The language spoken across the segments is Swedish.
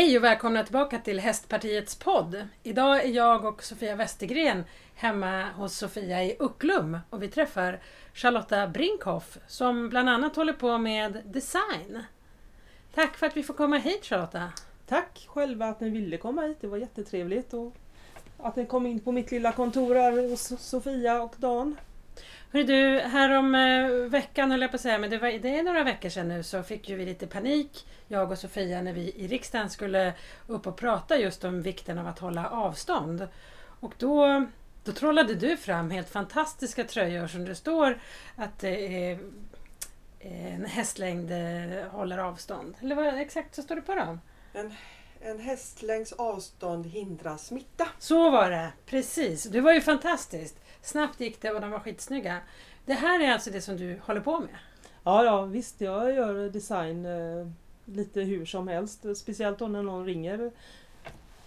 Hej och välkomna tillbaka till Hästpartiets podd. Idag är jag och Sofia Westergren hemma hos Sofia i Ucklum och vi träffar Charlotta Brinkhoff som bland annat håller på med design. Tack för att vi får komma hit Charlotta. Tack själva att ni ville komma hit, det var jättetrevligt. Och att ni kom in på mitt lilla kontor här hos Sofia och Dan. Hörru du, här om eh, veckan höll jag på att säga, men det, var, det är några veckor sedan nu så fick ju vi lite panik, jag och Sofia, när vi i riksdagen skulle upp och prata just om vikten av att hålla avstånd. Och då, då trollade du fram helt fantastiska tröjor som det står att det är en hästlängd eh, håller avstånd. Eller vad exakt så står det på dem? En, en hästlängds avstånd hindrar smitta. Så var det, precis. Det var ju fantastiskt. Snabbt gick det och de var skitsnygga. Det här är alltså det som du håller på med? Ja, ja visst jag gör design eh, lite hur som helst. Speciellt då när någon ringer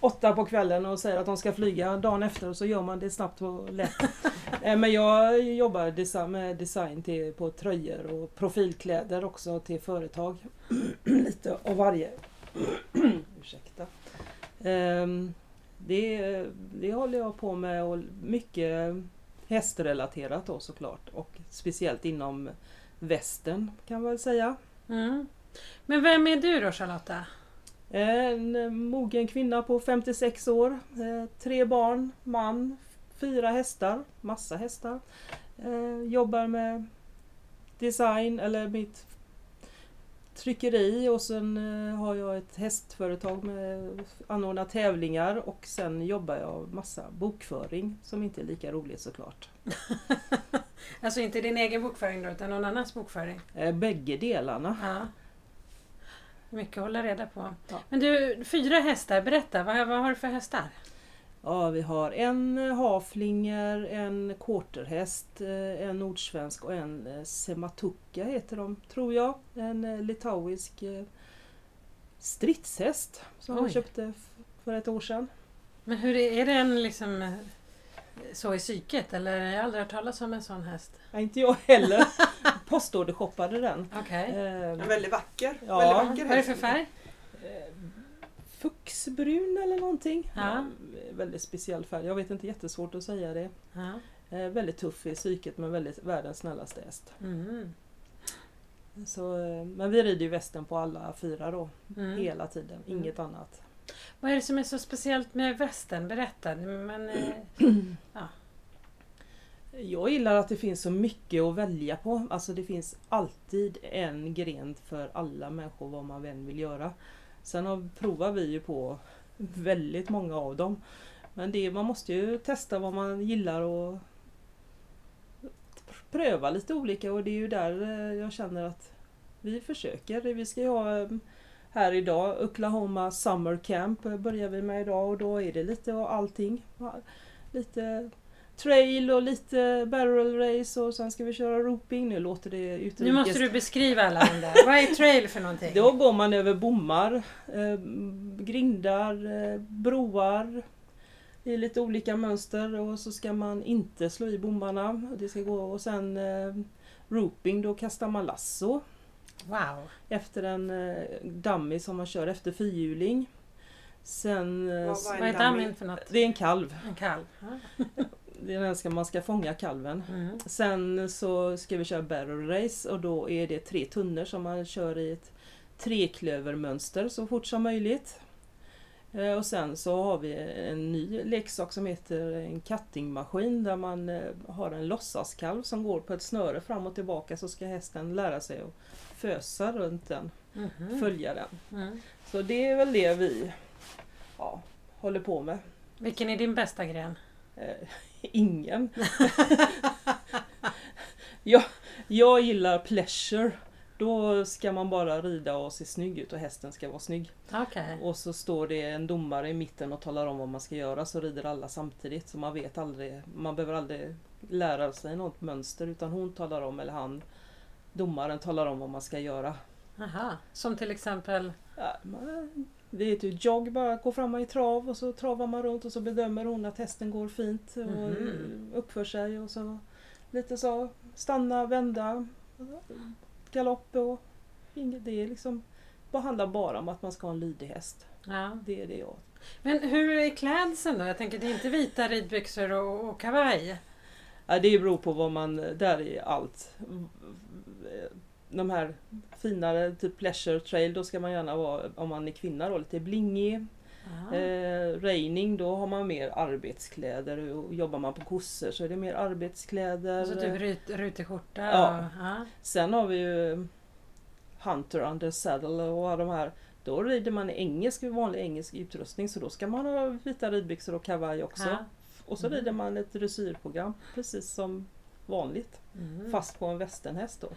åtta på kvällen och säger att de ska flyga dagen efter och så gör man det snabbt och lätt. Eh, men jag jobbar design, med design till, på tröjor och profilkläder också till företag. lite av varje. Ursäkta. Ehm, det, det håller jag på med och mycket hästrelaterat då såklart och speciellt inom västern kan man väl säga. Mm. Men vem är du då Charlotta? En mogen kvinna på 56 år, eh, tre barn, man, fyra hästar, massa hästar. Eh, jobbar med design eller mitt tryckeri och sen eh, har jag ett hästföretag med anordnar tävlingar och sen jobbar jag massa bokföring som inte är lika roligt såklart. alltså inte din egen bokföring då utan någon annans bokföring? Eh, bägge delarna. Ja. Mycket att hålla reda på. Ja. Men du, fyra hästar, berätta, vad, vad har du för hästar? Ja, vi har en haflinger, en quarterhäst, eh, en nordsvensk och en eh, sematuka heter de, tror jag. En eh, litauisk stridshäst som Oj. jag köpte för ett år sedan. Men hur är, är det en liksom så i psyket eller? Jag har aldrig hört talas om en sån häst. Ja, inte jag heller. Postordershoppade den. Okay. Eh, väldigt vacker. Ja. Väldigt vacker Vad är det för färg? Fuxbrun eller någonting. Ja. Väldigt speciell färg. Jag vet inte, jättesvårt att säga det. Ja. Eh, väldigt tuff i psyket men väldigt världens snällaste häst. Mm. Så, eh, men vi rider ju västen på alla fyra då. Mm. Hela tiden, mm. inget annat. Vad är det som är så speciellt med västen? Berätta. Men, eh, ja. Jag gillar att det finns så mycket att välja på. Alltså det finns alltid en gren för alla människor vad man än vill göra. Sen har, provar vi ju på väldigt många av dem. Men det, man måste ju testa vad man gillar och pröva lite olika och det är ju där eh, jag känner att vi försöker. Vi ska ju ha eh, här idag, Oklahoma Summer Camp börjar vi med idag och då är det lite av allting. Lite trail och lite barrel race och sen ska vi köra roping. Nu låter det utrikes. Nu måste du beskriva alla de där. Vad är trail för någonting? Då går man över bommar, eh, grindar, eh, broar i lite olika mönster och så ska man inte slå i bommarna. Det ska gå och sen eh, roping, då kastar man lasso. Wow! Efter en eh, dummy som man kör efter fyrhjuling. Sen... Eh, vad, vad är dummy för något? Det är en kalv. En kalv. är ska man ska fånga kalven. Mm. Sen så ska vi köra barrel race och då är det tre tunnor som man kör i ett treklövermönster så fort som möjligt. Eh, och sen så har vi en ny leksak som heter en cuttingmaskin där man eh, har en låtsaskalv som går på ett snöre fram och tillbaka så ska hästen lära sig att fösa runt den, mm. följa den. Mm. Så det är väl det vi ja, håller på med. Vilken är din bästa gren? Eh, ingen. jag, jag gillar pleasure. Då ska man bara rida och se snygg ut och hästen ska vara snygg. Okay. Och så står det en domare i mitten och talar om vad man ska göra så rider alla samtidigt. Så man vet aldrig, man behöver aldrig lära sig något mönster utan hon talar om, eller han, domaren talar om vad man ska göra. Aha. Som till exempel? Ja, man, det är typ jogg bara, gå fram i trav och så travar man runt och så bedömer hon att hästen går fint och mm. uppför sig och så lite så stanna, vända, galopp och inget. Det är liksom handlar bara om att man ska ha en lydig häst. Ja. Det är det jag Men hur är klädseln då? Jag tänker det är inte vita ridbyxor och, och kavaj. Ja, det beror på vad man, där är allt. De här finare, typ pleasure trail, då ska man gärna vara, om man är kvinna då, lite blingig. Ja. Eh, raining, då har man mer arbetskläder och jobbar man på kossor så är det mer arbetskläder. Alltså typ rut, rutig skjorta. Ja. Och, ja. Sen har vi ju Hunter under saddle och de här. Då rider man i engelsk, vanlig engelsk utrustning så då ska man ha vita ridbyxor och kavaj också. Ja. Och så Mm. rider man ett dressyrprogram precis som vanligt. Mm. Fast på en västernhäst då.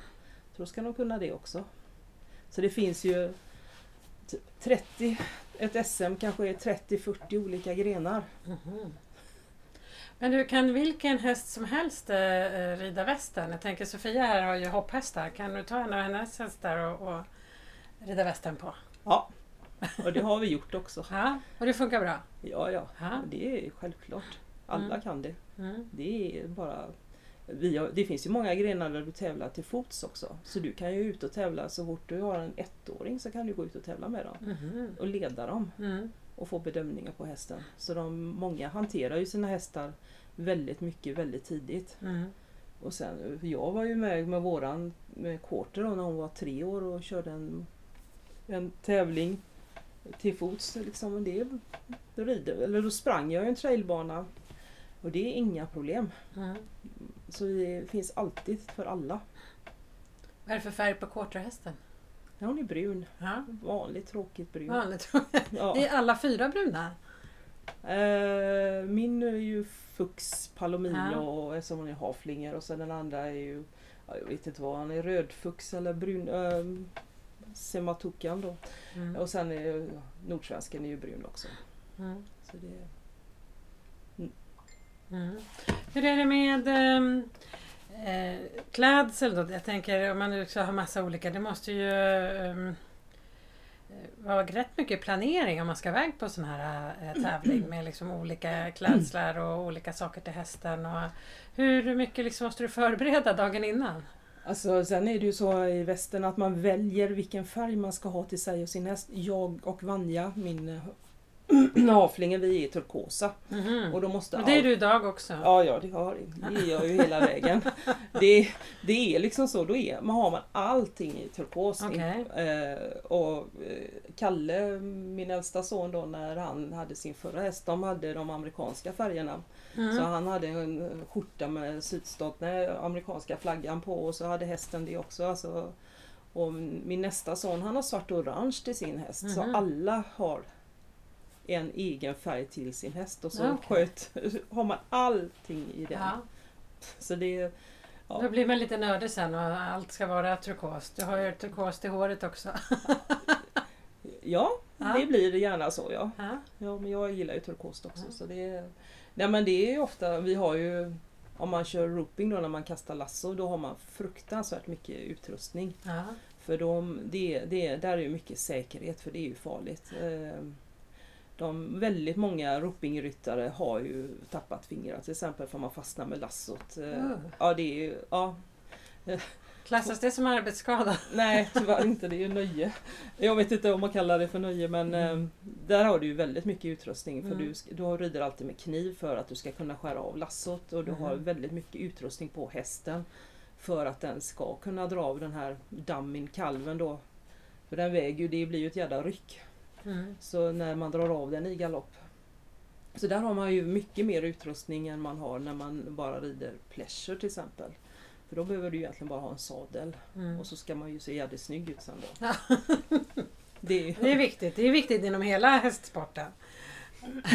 Så då ska de kunna det också. Så det finns ju typ 30, ett SM kanske är 30-40 olika grenar. Mhm. Men du, kan vilken häst som helst eh, eh, rida västern? Jag tänker Sofia här har ju hopphästar. Kan du ta en av hennes hästar och, och rida västern på? Ja, och det har vi gjort också. Ja, och det funkar bra? Ja, ja, Ja. det är självklart. Alla Mm. kan det. Mm. Det är bara... Har, det finns ju många grenar där du tävlar till fots också. Så du kan ju ut och tävla så fort du har en ettåring så kan du gå ut och tävla med dem. Mhm. Och leda dem Mm. och få bedömningar på hästen. Så de, många hanterar ju sina hästar väldigt mycket väldigt tidigt. Mm. Och sen, jag var ju med med våran med Quarter då, när hon var tre år och körde en, en tävling till fots. Liksom, det, då, rider, eller då sprang jag ju en trailbana och det är inga problem. Mm. Så det finns alltid för alla. Vad är det för färg på quarterhästen? Ja, hon är brun. Ja, Vanligt tråkigt brun. vanligt. Ja. Är alla fyra bruna? Eh, min är ju Fux Palomino Ja. och eftersom hon är havflinger och sen den andra är ju ja, jag vet inte vad han är, rödfux eller brun äh, Sematukan då. Mm. Och sen är ju nordsvensken är ju brun också. Mm. Så det, Mm. Hur är det med ehm, eh, klädsel då? Jag tänker om man nu ska ha massa olika, det måste ju ehm, eh, vara rätt mycket planering om man ska iväg på sån här eh, tävling med liksom olika klädslar och olika saker till hästen. Och hur mycket liksom måste du förbereda dagen innan? Alltså sen är det ju så i västern att man väljer vilken färg man ska ha till sig och sin häst. Jag och Vanja, min havflingen, vi är turkosa. Mhm. Och då måste Och det är du idag också? Ja, ja det, har, det är jag ju hela vägen. Det, det är liksom så, då är, man har man allting i turkos. Okej. Eh, och eh, Kalle, min äldsta son då, när han hade sin förra häst, de hade de amerikanska färgerna. Mm. Så han hade en skjorta med sydstaterna, amerikanska flaggan på och så hade hästen det också. Alltså, och min nästa son han har svart och orange till sin häst. Så Mhm. alla har en egen färg till sin häst och så Ah, Okej. sköt, har man allting i den. Ja. Så det, ja. Då blir man lite nördig sen och allt ska vara turkos. Du har ju turkos till håret också. ja, Ja. det blir det gärna så ja. Ja. Men jag gillar ju turkost också. Så det, nej men det är ju ofta, vi har ju om man kör roping då när man kastar lasso, då har man fruktansvärt mycket utrustning. För de, det, det, där är ju mycket säkerhet för det är ju farligt. De, väldigt många ropingryttare har ju tappat fingrar till exempel för man fastnar med lassot. Uh. Ja det är ju, ja. Klassas det som arbetsskada? Nej tyvärr inte, det är ju nöje. Jag vet inte om man kallar det för nöje men eh, där har du ju väldigt mycket utrustning för Mm. du, du rider alltid med kniv för att du ska kunna skära av lassot och du har Mhm. väldigt mycket utrustning på hästen för att den ska kunna dra av den här dammin, kalven då. För den väger ju, det blir ju ett jävla ryck. Mm. Så när man drar av den i galopp. Så där har man ju mycket mer utrustning än man har när man bara rider pleasure till exempel. För då behöver du egentligen bara ha en sadel Mm. och så ska man ju se jävligt snygg ut sen då. Det är, Det är viktigt. Det är viktigt inom hela hästsporten.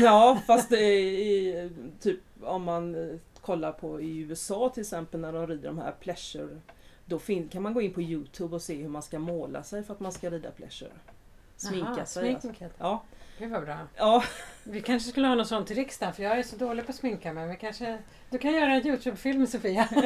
ja fast i, typ om man eh, kollar på i USA till exempel när de rider de här pleasure. Då kan man gå in på Youtube och se hur man ska måla sig för att man ska rida pleasure. Sminka Jaha, sig. Alltså. sminket. Ja, Gud vad bra. ja, Vi kanske skulle ha något sånt till riksdagen för jag är så dålig på att sminka mig. Men kanske, du kan göra en Youtube-film Sofia.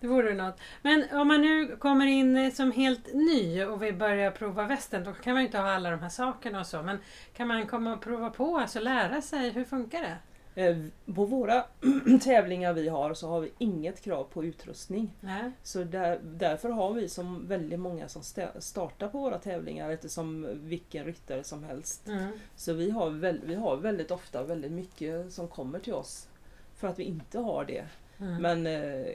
Det vore något. Men om man nu kommer in som helt ny och vill börja prova västen då kan man ju inte ha alla de här sakerna och så. Men kan man komma och prova på, alltså lära sig, hur funkar det? Eh, På våra tävlingar vi har så har vi inget krav på utrustning. Nej. Så där, därför har vi som väldigt många som sta- startar på våra tävlingar eftersom vilken ryttare som helst. Mm. Så vi har, väl, vi har väldigt ofta väldigt mycket som kommer till oss för att vi inte har det. Mm. Men eh,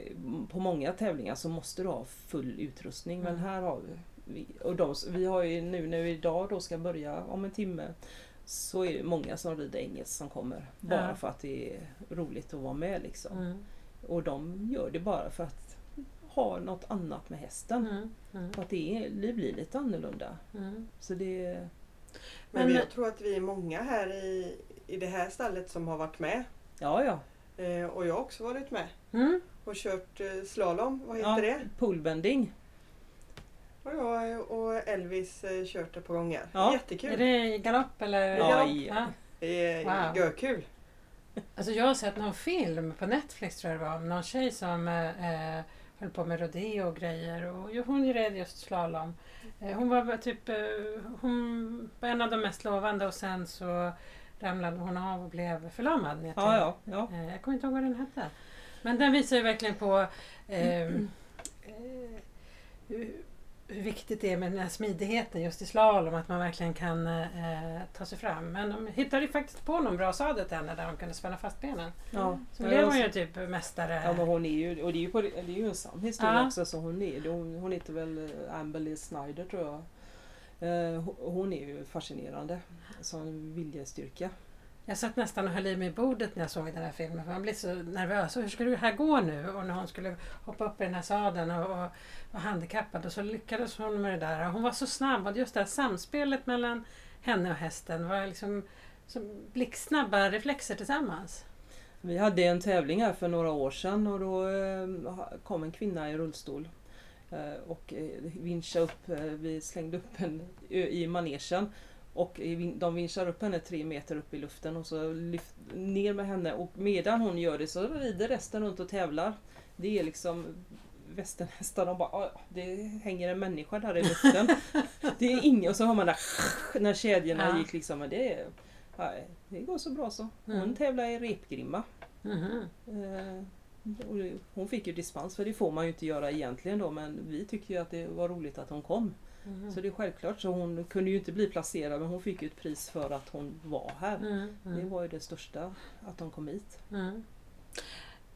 på många tävlingar så måste du ha full utrustning. Men Mm. här har vi, vi och de, vi har ju nu när vi idag då ska börja om en timme så är det många som rider engelskt som kommer. Bara Ja. för att det är roligt att vara med liksom. Mm. Och de gör det bara för att ha något annat med hästen. Mm. Mm. För att det, är, det blir lite annorlunda. Mm. Så det, Men, Men- jag tror att vi är många här i, i det här stallet som har varit med. ja ja. Eh, och jag har också varit med Mm. och kört eh, slalom. Vad heter ja det? Poolbending. Och jag och Elvis eh, kört ett par gånger. Ja. Jättekul. Är det i galopp eller? Ja, i- ja. Det är Wow. görkul. Alltså jag har sett någon film på Netflix tror jag det var, om någon tjej som eh, eh, höll på med rodeo och grejer. Och hon red just slalom. Eh, hon var typ eh, hon var en av de mest lovande och sen så ramlade hon av och blev förlamad. till- Ja ja. ja. Eh, jag kommer inte ihåg vad den hette. Men den visar ju verkligen på eh, eh, hur, viktigt det är med den här smidigheten just i slalom. Att man verkligen kan eh, ta sig fram. Men de hittade ju faktiskt på någon bra sadel till henne där de kunde spänna fast benen. ja. Så blev hon så- ju typ mästare. Ja men hon är ju, och det är ju, på, det är ju en sann historia Ja. också. Så hon, är, hon, hon heter väl eh, Amberly Snyder tror jag. Eh, hon- hon är ju fascinerande. Som viljestyrka. Jag satt nästan och höll i mig i bordet när jag såg den här filmen. För man blir så nervös. Och hur ska det här gå nu? Och när hon skulle hoppa upp i den här sadeln och, och var handikappad. Och så lyckades hon med det där. Och hon var så snabb. Och just det här samspelet mellan henne och hästen var liksom som blixtsnabba reflexer tillsammans. Vi hade en tävling här för några år sedan och då eh, kom en kvinna i rullstol. Eh, och eh, vinschade upp, vi slängde upp en i manegen. Och de vinschar upp henne tre meter upp i luften och så lyft, ner med henne och medan hon gör det så rider resten runt och tävlar. Det är liksom västernhästar, de bara "Ah, det hänger en människa där i luften. det är inget, och så har man där när kedjorna Ja. gick liksom, men det, är- nej, det går så bra så. Hon Mm. tävlar i repgrimma. Eh, det- Hon fick ju dispens för det får man ju inte göra egentligen då men vi tyckte ju att det var roligt att hon kom. Mhm. Så det är självklart så hon kunde ju inte bli placerad men hon fick ju ett pris för att hon var här. Mm, Det mm, var ju det största, att hon kom hit. mm.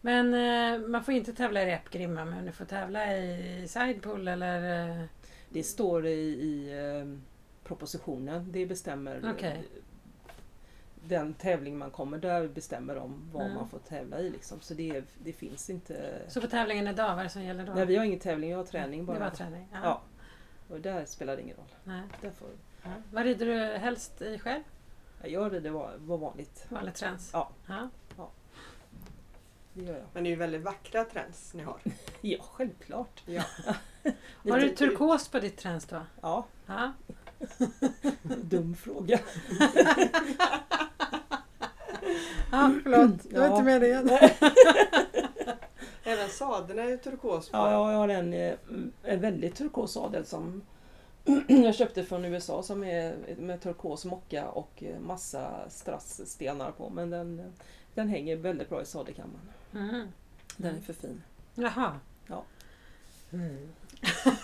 Men eh, man får inte tävla i repgrimma men du får tävla i sidepool eller... Eh, Det står i, i eh, propositionen, det bestämmer Okej. den tävling man kommer, där bestämmer de vad Mm. man får tävla i liksom. Så det, det finns inte... så på tävlingen idag, vad är det som gäller då? Nej vi har ingen tävling, vi har träning bara. Det var träning? Ja. Ja. Och där spelar det ingen roll. Nej. Där får, Ja. Vad rider du helst i själv? jag rider vad, vanligt. Vanlig träns? Ja. ja. Det gör jag. Men det är ju väldigt vackra trends ni har. Ja, självklart. Ja. Har du turkos på ditt träns då? Ja, Ja. dum fråga. Ja, förlåt. Det var Ja. inte meningen. Även sadeln är ju turkos på. Ja, jag har en, en väldigt turkos sadel som jag köpte från USA som är med turkos mocka och massa strassstenar på. Men den, den hänger väldigt bra i sadelkammaren. Mm. Den är för fin. Jaha. Ja. Mm.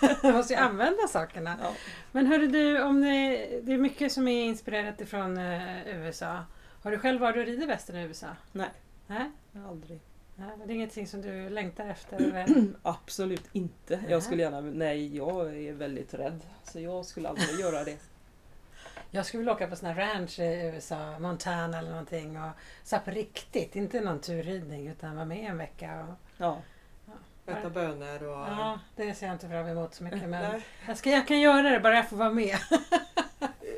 Jag måste ju använda sakerna. Ja. Men hörru du, om det, det är mycket som är inspirerat ifrån eh, USA. Har du själv varit och ridit västern i USA? Nej, Nej? aldrig. Nej, det är ingenting som du längtar efter? eller? Absolut inte. Nej. Jag skulle gärna, nej jag är väldigt rädd. Så jag skulle aldrig göra det. Jag skulle vilja åka på sån här ranch i USA, Montana eller någonting. Och, så på riktigt, inte någon turridning utan vara med en vecka. Och, Ja. Äta bönor och... ja, det ser jag inte fram emot så mycket. Men jag, ska, jag kan göra det bara jag får vara med.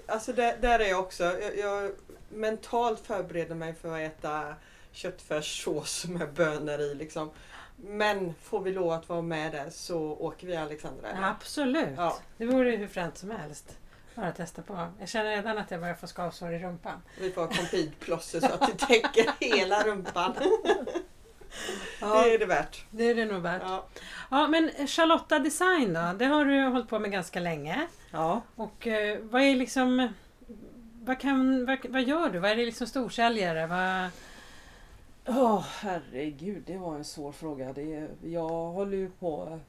Alltså där, där är jag också. Jag, jag mentalt förbereder mig för att äta köttfärssås med bönor i. Liksom. Men får vi lov att vara med där så åker vi Alexandra. Ja, absolut. Ja. Det vore ju hur fränt som helst. Bara testa på. Jag känner redan att jag börjar få skavsår i rumpan. Vi får ha compidplåster så att det täcker hela rumpan. Det är det värt. det är det nog värt. Ja. Ja, men Charlotta Design då? Det har du hållit på med ganska länge. Ja. Och eh, vad är liksom... Vad, kan, vad, vad gör du? Vad är det liksom storsäljare? Vad, Ja, herregud, det var en svår fråga. Det, jag håller ju på...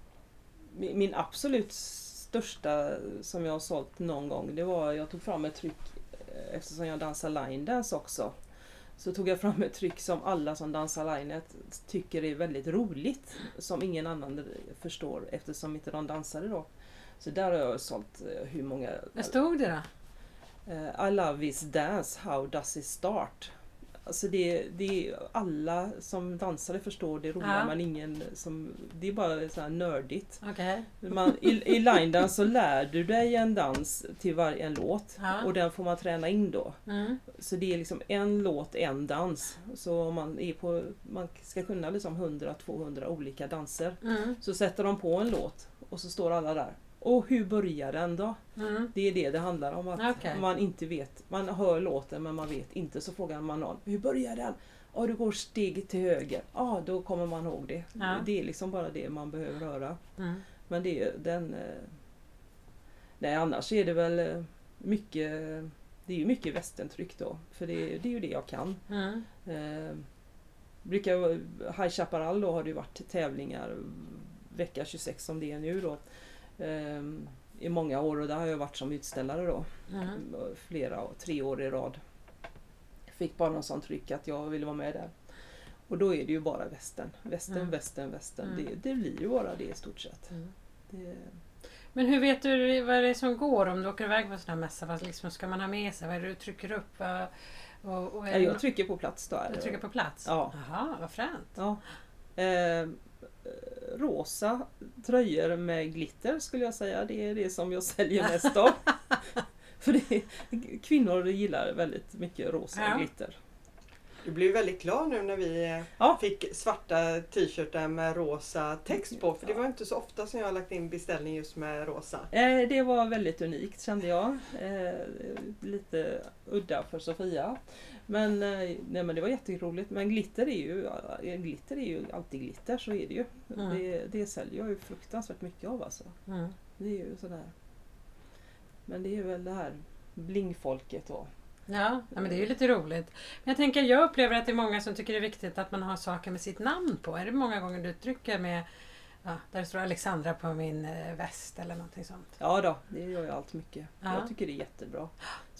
Min, min absolut största som jag har sålt någon gång, det var jag tog fram ett tryck eh, eftersom jag dansar line dance också. Så tog jag fram ett tryck som alla som dansar linet tycker är väldigt roligt. Som ingen annan förstår eftersom inte de dansade då. Så där har jag sålt eh, hur många... Vad stod det då? Eh, I love this dance, how does it start? Alltså det, det är alla som dansare förstår det roliga Ja. men ingen som... Det är bara så här nördigt. Okej. Man, I i line dance så lär du dig en dans till varje en låt Ja. och den får man träna in då. Mm. Så det är liksom en låt, en dans. Så om man, är på, man ska kunna liksom 100-200 olika danser. Mm. Så sätter de på en låt och så står alla där. Och hur börjar den då? Mm. Det är det det handlar om. Att Okej. man inte vet. Man hör låten men man vet inte. Så frågar man någon. Hur börjar den? Ja, du går steg till höger. Ja, då kommer man ihåg det. Ja. Det är liksom bara det man behöver höra. Mm. Men det är den... eh, Nej, annars är det väl eh, mycket... Det är ju mycket västentryck då. För det, det är ju det jag kan. Mm. Eh, brukar, High Chaparral då har det ju varit tävlingar vecka 26 som det är nu då. Eh, I många år och där har jag varit som utställare då. Mm. Flera, tre år i rad. Fick bara någon sån tryck att jag ville vara med där. Och då är det ju bara västern. Västern, Mm. västern, västern. Mm. Det, det blir ju bara det i stort sett. Det, Men hur vet du vad det är som går om du åker iväg på en sån här mässa? Vad liksom ska man ha med sig? Vad är det du trycker upp? Vad- Och, och jag trycker på plats då. är du det. trycker på plats? Ja. Jaha, vad fränt. Ja. Eh, rosa tröjor med glitter skulle jag säga. Det är det som jag säljer mest av. För det, kvinnor gillar väldigt mycket rosa Ja. glitter. Du blev väldigt glad nu när vi Ja. fick svarta t-shirtar med rosa text på. För det var inte så ofta som jag har lagt in beställning just med rosa. Eh, det var väldigt unikt kände jag. Eh, lite udda för Sofia. Men, eh, nej, men det var jätteroligt. Men glitter är ju, glitter är ju alltid glitter, så är det ju. Mm. Det, det säljer jag ju fruktansvärt mycket av alltså. Mm. Det är ju sådär. Men det är väl det här blingfolket då. Ja, ja, men det är ju lite roligt. Men jag tänker, jag upplever att det är många som tycker det är viktigt att man har saker med sitt namn på. Är det många gånger du trycker med Ja, där står Alexandra på min eh, väst eller någonting sånt. Ja då, det gör jag allt mycket. Ja. Jag tycker det är jättebra.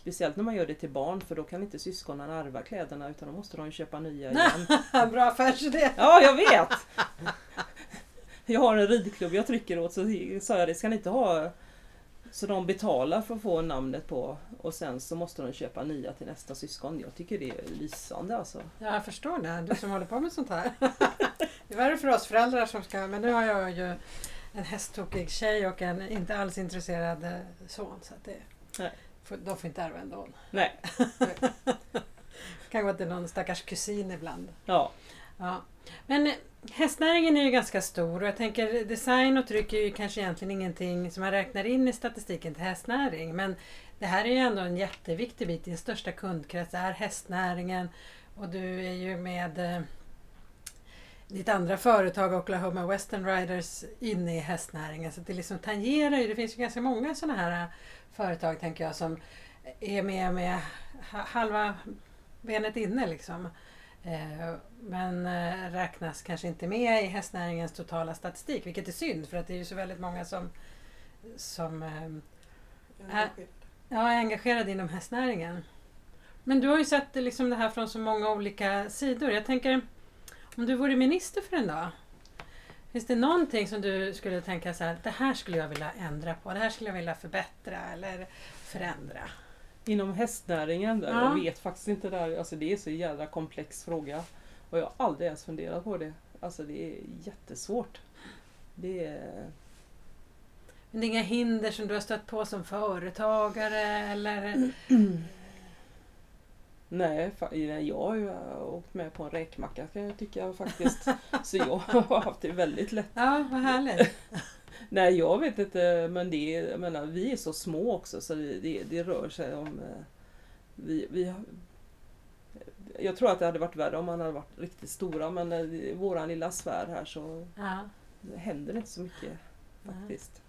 Speciellt när man gör det till barn för då kan inte syskonen ärva kläderna utan då måste de köpa nya igen. Bra affärsidé! Ja, jag vet! Jag har en ridklubb jag trycker åt så sa jag det, ska ni inte ha så de betalar för att få namnet på och sen så måste de köpa nya till nästa syskon. Jag tycker det är lysande alltså. Ja, jag förstår det. Du som håller på med sånt här. Det är värre för oss föräldrar som ska... Men nu har jag ju en hästtokig tjej och en inte alls intresserad eh, son. Så att det, Nej. De får inte ärva ändå. Nej, kan gå till någon stackars kusin ibland. ja. Ja. Men hästnäringen är ju ganska stor och jag tänker design och tryck är ju kanske egentligen ingenting som man räknar in i statistiken till hästnäring. Men det här är ju ändå en jätteviktig bit. Din största kundkrets är hästnäringen och du är ju med eh, ditt andra företag Oklahoma Western Riders inne i hästnäringen. Så det liksom tangerar ju, det finns ju ganska många sådana här eh, företag tänker jag som är med med ha- halva benet inne liksom. Eh, Men eh, räknas kanske inte med i hästnäringens totala statistik, vilket är synd för att det är ju så väldigt många som, som eh, Äh. ja, är engagerade inom hästnäringen. Men du har ju sett liksom det här från så många olika sidor. Jag tänker, om du vore minister för en dag, finns det någonting som du skulle tänka så här, det här skulle jag vilja ändra på, det här skulle jag vilja förbättra eller förändra? Inom hästnäringen, där, Ja. jag vet faktiskt inte där, alltså det är så jävla komplex fråga. Och jag har aldrig ens funderat på det. Alltså det är jättesvårt. Det är... Men det är inga hinder som du har stött på som företagare eller? Nej, jag har ju äh, åkt med på en räkmacka kan jag tycka faktiskt. Så jag har haft det väldigt lätt. Ja, vad härligt. Nej, jag vet inte, men det jag menar, vi är så små också så det, det, det rör sig om... eh, Vi, vi, jag tror att det hade varit värre om man hade varit riktigt stora men eh, i våran lilla sfär här så Ja. händer inte så mycket faktiskt.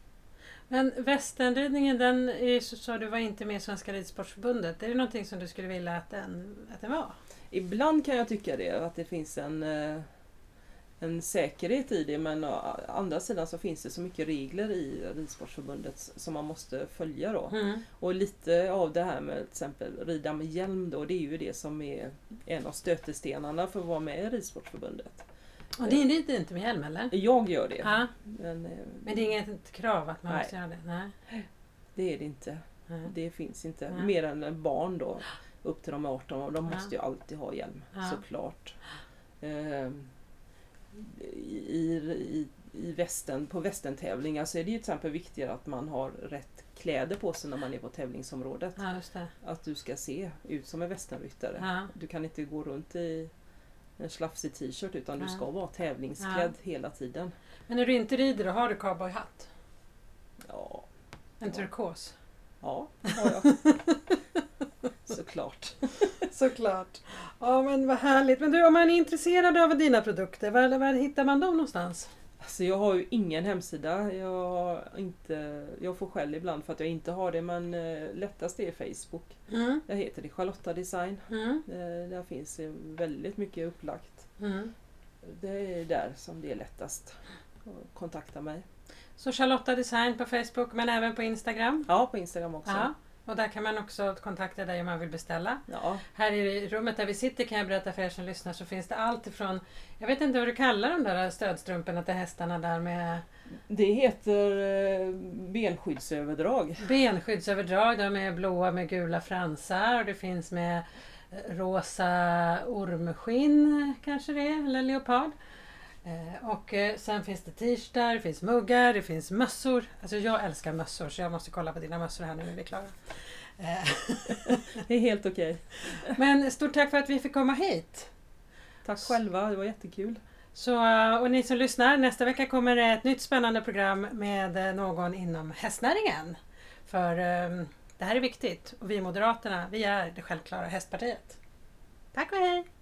Men västernridningen, den är, så sa du var inte med i Svenska Ridsportförbundet. Är det någonting som du skulle vilja att den, att den var? Ibland kan jag tycka det, att det finns en, eh, en säkerhet i det men å andra sidan så finns det så mycket regler i Ridsportförbundet som man måste följa då. Mm. Och lite av det här med till exempel rida med hjälm då, det är ju det som är en av stötestenarna för att vara med i Ridsportförbundet. Och det är inte med hjälm eller? Jag gör det. Ja. Men, eh, Men det är inget krav att man Nej. måste göra det? Nej. det är det inte. Nej. Det finns inte. Nej. Mer än barn då. Upp till de är 18 år. De måste ju alltid ha hjälm. Såklart. Ehm, I, i, i västen, på västentävlingar så är det ju till exempel viktigare att man har rätt kläder på sig när man är på tävlingsområdet. Ja. Att du ska se ut som en västernryttare. Ja. Du kan inte gå runt i en slafsig t-shirt utan du Ja. ska vara tävlingsklädd hela tiden. Men när du inte rider då har du cowboyhatt? Ja, En Ja. turkos? ja har jag. Såklart. Såklart. Ja men vad härligt. Men du om man är intresserad av dina produkter, var, var hittar man dem någonstans? Alltså jag har ju ingen hemsida. Jag, har inte, jag får skäll ibland för att jag inte har det men eh, lättast är Facebook. Mm. Där heter det Charlotta Design. Mm. Eh, där finns väldigt mycket upplagt. Mm. Det är där som det är lättast att kontakta mig. Så Charlotta Design på Facebook men även på Instagram? Ja, på Instagram också. Ja. Och där kan man också kontakta dig om man vill beställa. Ja, Här i rummet där vi sitter kan jag berätta för er som lyssnar så finns det allt ifrån Jag vet inte vad du kallar de där stödstrumporna till hästarna där med det heter eh, benskyddsöverdrag. benskyddsöverdrag. De är blåa med gula fransar och det finns med eh, rosa ormskinn kanske det är, eller leopard. Eh, Och eh, sen finns det t-shirtar, det finns muggar, det finns mössor. Alltså jag älskar mössor så jag måste kolla på dina mössor här nu när vi är klara. Eh, Det är helt okej. Men stort tack för att vi fick komma hit. Tack själva, det var jättekul. Så, och ni som lyssnar, nästa vecka kommer ett nytt spännande program med någon inom hästnäringen. För det här är viktigt och vi Moderaterna, vi är det självklara hästpartiet. Tack och hej!